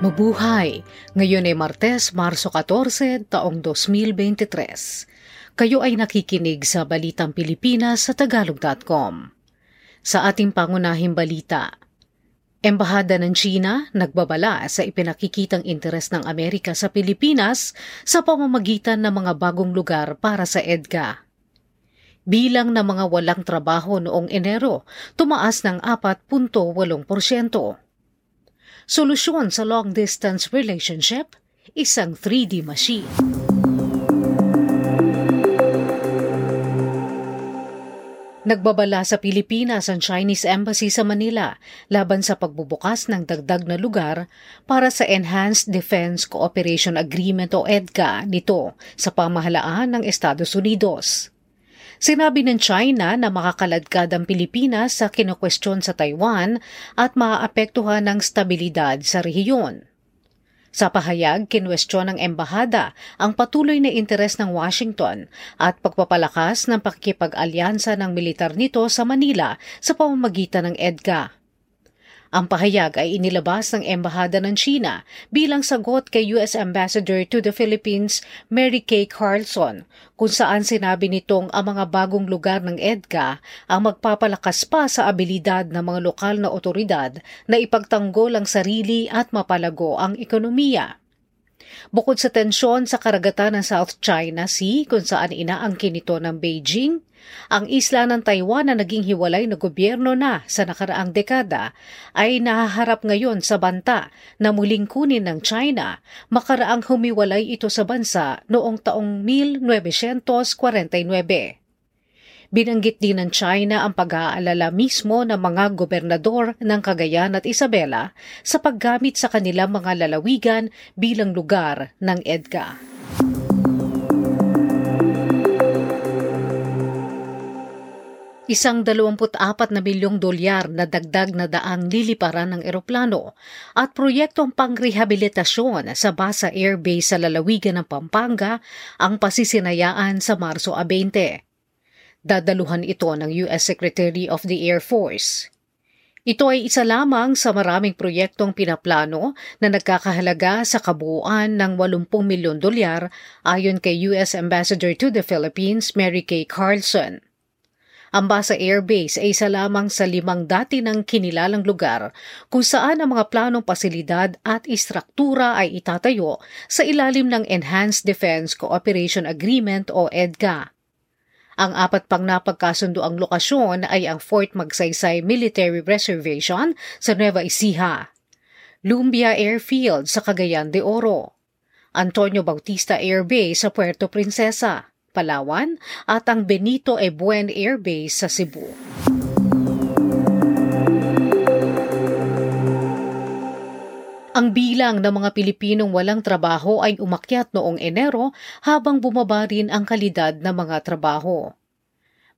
Mabuhay! Ngayon ay Martes, Marso 14, taong 2023. Kayo ay nakikinig sa Balitang Pilipinas sa Tagalog.com. Sa ating pangunahing balita, Embahada ng China nagbabala sa ipinakikitang interes ng Amerika sa Pilipinas sa pamamagitan ng mga bagong lugar para sa EDGA. Bilang ng mga walang trabaho noong Enero, tumaas ng 4.8%. Solusyon sa long-distance relationship, isang 3D machine. Nagbabala sa Pilipinas ang Chinese Embassy sa Manila laban sa pagbubukas ng dagdag na lugar para sa Enhanced Defense Cooperation Agreement o EDCA nito sa pamahalaan ng Estados Unidos. Sinabi ng China na makakaladkad ang Pilipinas sa kinukwestiyon sa Taiwan at maaapektuhan ng stabilidad sa rehiyon. Sa pahayag, kinwestiyon ng embahada ang patuloy na interes ng Washington at pagpapalakas ng pakikipag-alyansa ng militar nito sa Manila sa pamamagitan ng EDCA. Ang pahayag ay inilabas ng Embahada ng China bilang sagot kay U.S. Ambassador to the Philippines Mary Kay Carlson kung saan sinabi nitong ang mga bagong lugar ng EDCA ang magpapalakas pa sa abilidad ng mga lokal na otoridad na ipagtanggol ang sarili at mapalago ang ekonomiya. Bukod sa tensyon sa karagatan ng South China Sea kung saan inaangkin ito ng Beijing, ang isla ng Taiwan na naging hiwalay na gobyerno na sa nakaraang dekada ay nahaharap ngayon sa banta na muling kunin ng China makaraang humiwalay ito sa bansa noong taong 1949. Binanggit din ng China ang pag-aalala mismo ng mga gobernador ng Cagayan at Isabela sa paggamit sa kanilang mga lalawigan bilang lugar ng EDCA. Isang 24 na bilyong dolyar na dagdag na daang liliparan ng eroplano at proyektong pangrehabilitasyon sa Basa Air Base sa lalawigan ng Pampanga ang pasisinayaan sa Marso 20. Dadaluhan ito ng U.S. Secretary of the Air Force. Ito ay isa lamang sa maraming proyektong pinaplano na nagkakahalaga sa kabuuan ng 80 milyon dolyar ayon kay U.S. Ambassador to the Philippines Mary Kay Carlson. Ang Basa Air Base ay isa lamang sa limang dati ng kinilalang lugar kung saan ang mga planong pasilidad at istruktura ay itatayo sa ilalim ng Enhanced Defense Cooperation Agreement o EDCA. Ang apat pang napagkasundo ang lokasyon ay ang Fort Magsaysay Military Reservation sa Nueva Ecija, Lumbia Airfield sa Cagayan de Oro, Antonio Bautista Air Base sa Puerto Princesa, Palawan at ang Benito Ebuen Air Base sa Cebu. Ang bilang ng mga Pilipinong walang trabaho ay umakyat noong Enero habang bumaba rin ang kalidad ng mga trabaho.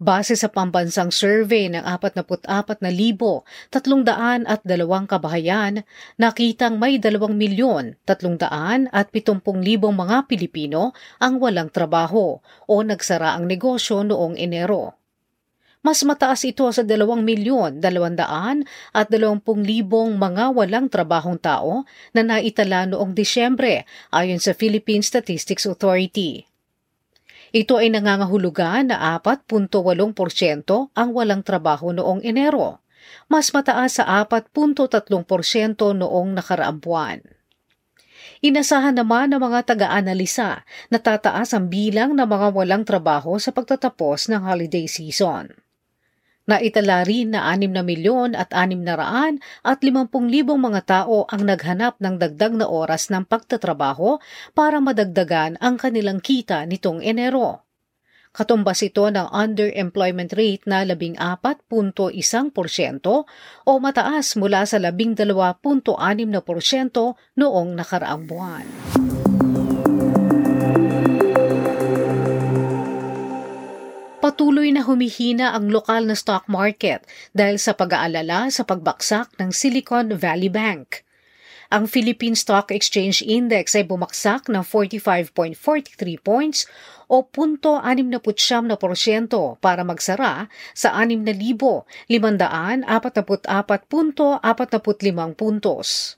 Base sa pambansang survey ng 44,300 at dalawang kabahayan, nakitang may 2 milyon 300 at 70 libong mga Pilipino ang walang trabaho o nagsara ang negosyo noong Enero. Mas mataas ito sa 2 milyon 200 at 20 libong mga walang trabahong tao na naitala noong Disyembre ayon sa Philippine Statistics Authority. Ito ay nangangahulugan na 4.8% ang walang trabaho noong Enero, mas mataas sa 4.3% noong nakaraang buwan. Inasahan naman ng mga taga-analisa na tataas ang bilang ng mga walang trabaho sa pagtatapos ng holiday season. Naitala rin na 6 na milyon at 6 na raan at 50 libong mga tao ang naghanap ng dagdag na oras ng pagtatrabaho para madagdagan ang kanilang kita nitong Enero. Katumbas ito ng underemployment rate na 14.1% o mataas mula sa 12.6% noong nakaraang buwan. Patuloy na humihina ang lokal na stock market dahil sa pag-aalala sa pagbaksak ng Silicon Valley Bank. Ang Philippine Stock Exchange Index ay bumagsak ng 45.43 points o 0.69% para magsara sa 6,544.45 puntos.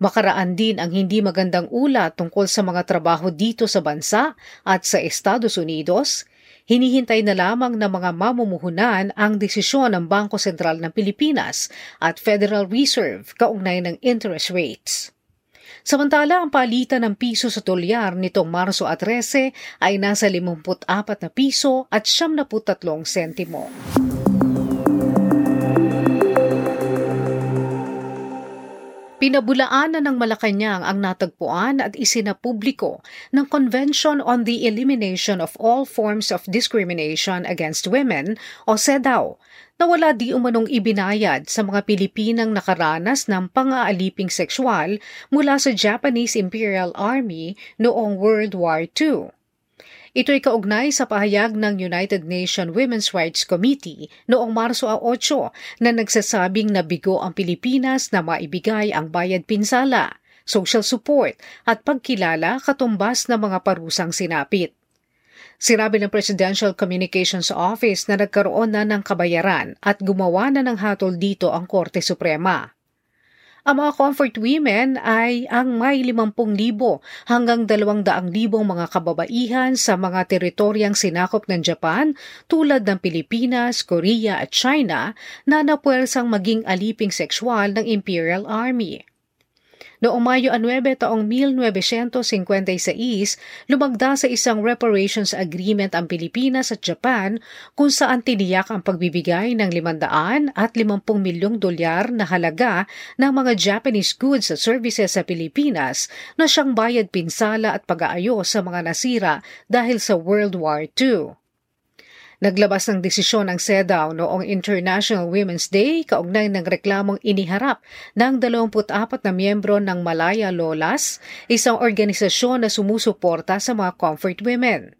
Makaraan din ang hindi magandang ulat tungkol sa mga trabaho dito sa bansa at sa Estados Unidos, hinihintay na lamang ng mga mamumuhunan ang desisyon ng Bangko Sentral ng Pilipinas at Federal Reserve kaugnay ng interest rates. Samantala, ang palitan ng piso sa dolyar nitong Marso at 13 ay nasa 54 na piso at 73 sentimo. Pinabulaanan ng Malacanang ang natagpuan at isinapubliko ng Convention on the Elimination of All Forms of Discrimination Against Women o CEDAW na wala di umanong ibinayad sa mga Pilipinang nakaranas ng pang-aaliping sexual mula sa Japanese Imperial Army noong World War II. Ito'y kaugnay sa pahayag ng United Nations Women's Rights Committee noong Marso 8 na nagsasabing nabigo ang Pilipinas na maibigay ang bayad pinsala, social support at pagkilala katumbas ng mga parusang sinapit. Sinabi ng Presidential Communications Office na nagkaroon na ng kabayaran at gumawa na ng hatol dito ang Korte Suprema. Ang mga comfort women ay ang may 50,000 hanggang 200,000 mga kababaihan sa mga teritoryang sinakop ng Japan tulad ng Pilipinas, Korea at China na napuwersang maging aliping sexual ng Imperial Army. Noong Mayo 9 taong 1956, lumagda sa isang reparations agreement ang Pilipinas at Japan kung saan tiniyak ang pagbibigay ng 500 at 50 milyong dolyar na halaga ng mga Japanese goods at services sa Pilipinas na siyang bayad pinsala at pag-aayos sa mga nasira dahil sa World War II. Naglabas ng desisyon ang CEDAW noong International Women's Day kaugnay ng reklamong iniharap ng 24 na miyembro ng Malaya Lolas, isang organisasyon na sumusuporta sa mga comfort women.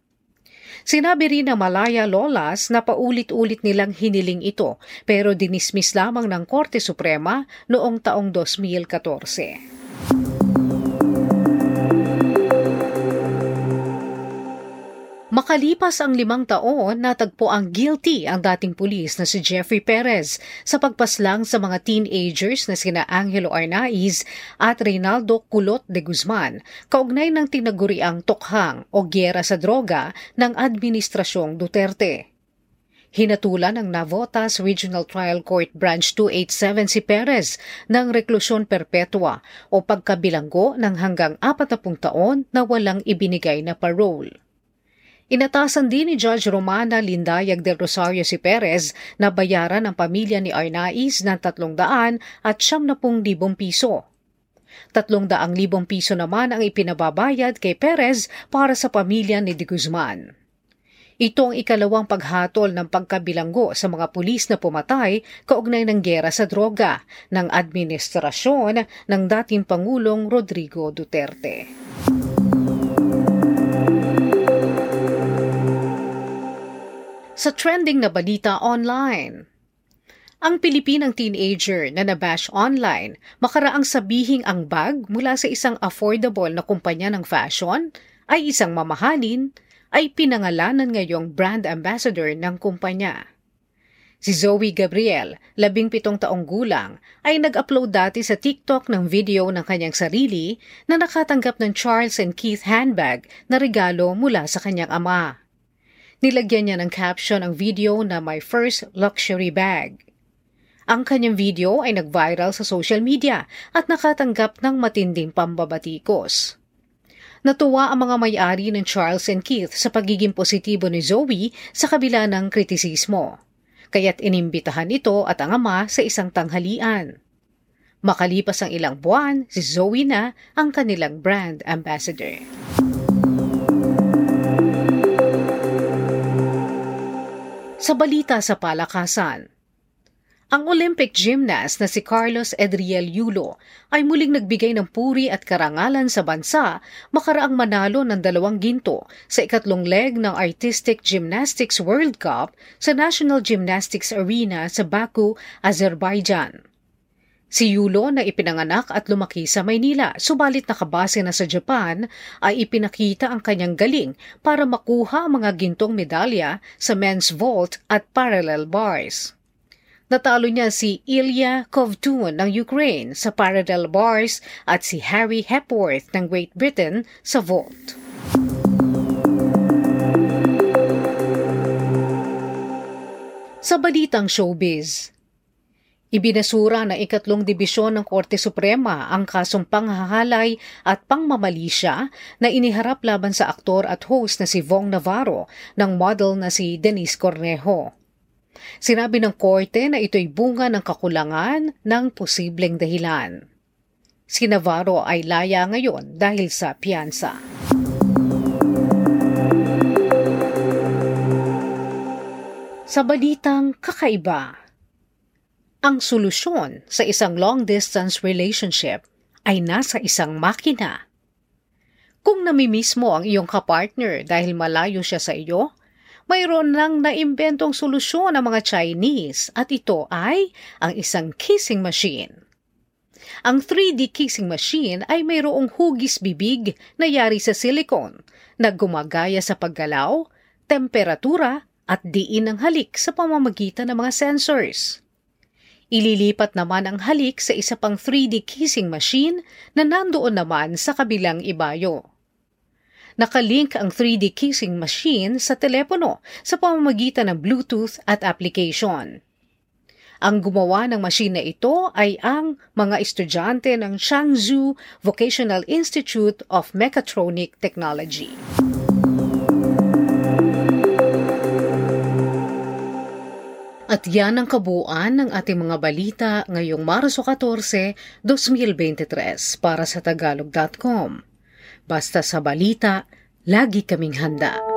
Sinabi rin ng Malaya Lolas na paulit-ulit nilang hiniling ito pero dinismiss lamang ng Korte Suprema noong taong 2014. Makalipas ang limang taon, natagpo ang guilty ang dating pulis na si Jeffrey Perez sa pagpaslang sa mga teenagers na sina Angelo Arnaiz at Reynaldo Culot de Guzman, kaugnay ng tinaguriang tokhang o gyera sa droga ng Administrasyong Duterte. Hinatulan ng Navotas Regional Trial Court Branch 287 si Perez ng reklusyon perpetua o pagkabilanggo ng hanggang 40 taon na walang ibinigay na parole. Inatasan din ni Judge Romana Lindayag del Rosario si Perez na bayaran ang pamilya ni Arnaiz ng 300 at 70,000 piso. 300,000 piso naman ang ipinababayad kay Perez para sa pamilya ni De Guzman. Ito ang ikalawang paghatol ng pagkabilanggo sa mga pulis na pumatay kaugnay ng gera sa droga ng administrasyon ng dating Pangulong Rodrigo Duterte. Sa trending na balita online, ang Pilipinang teenager na nabash online makaraang sabihing ang bag mula sa isang affordable na kumpanya ng fashion ay isang mamahalin ay pinangalanan ngayong brand ambassador ng kumpanya. Si Zoe Gabriel, labing pitong taong gulang, ay nag-upload dati sa TikTok ng video ng kanyang sarili na nakatanggap ng Charles and Keith handbag na regalo mula sa kanyang ama. Nilagyan niya ng caption ang video na My First Luxury Bag. Ang kanyang video ay nag-viral sa social media at nakatanggap ng matinding pambabatikos. Natuwa ang mga may-ari ng Charles and Keith sa pagiging positibo ni Zoe sa kabila ng kritisismo. Kaya't inimbitahan ito at ang ama sa isang tanghalian. Makalipas ang ilang buwan, si Zoe na ang kanilang brand ambassador. Sa balita sa palakasan, ang Olympic gymnast na si Carlos Edriel Yulo ay muling nagbigay ng puri at karangalan sa bansa makaraang manalo ng dalawang ginto sa ikatlong leg ng Artistic Gymnastics World Cup sa National Gymnastics Arena sa Baku, Azerbaijan. Si Yulo na ipinanganak at lumaki sa Maynila, subalit nakabase na sa Japan, ay ipinakita ang kanyang galing para makuha ang mga gintong medalya sa men's vault at parallel bars. Natalo niya si Ilya Kovtun ng Ukraine sa parallel bars at si Harry Hepworth ng Great Britain sa vault. Sa balitang showbiz, Ibinasura ng ikatlong dibisyon ng Korte Suprema ang kasong panghahalay at pangmamalisya na iniharap laban sa aktor at host na si Vong Navarro ng model na si Denise Cornejo. Sinabi ng korte na ito'y bunga ng kakulangan ng posibleng dahilan. Si Navarro ay laya ngayon dahil sa piyansa. Sa balitang kakaiba, ang solusyon sa isang long-distance relationship ay nasa isang makina. Kung namimiss mo ang iyong kapartner dahil malayo siya sa iyo, mayroon nang naimbentong solusyon ng mga Chinese at ito ay ang isang kissing machine. Ang 3D kissing machine ay mayroong hugis bibig na yari sa silicone na gumagaya sa paggalaw, temperatura at diin ng halik sa pamamagitan ng mga sensors. Ililipat naman ang halik sa isa pang 3D kissing machine na nandoon naman sa kabilang ibayo. Nakalink ang 3D kissing machine sa telepono sa pamamagitan ng Bluetooth at application. Ang gumawa ng machine na ito ay ang mga estudyante ng Changzhou Vocational Institute of Mechatronic Technology. At yan ang kabuuan ng ating mga balita ngayong Marso 14, 2023 para sa tagalog.com. Basta sa balita, lagi kaming handa.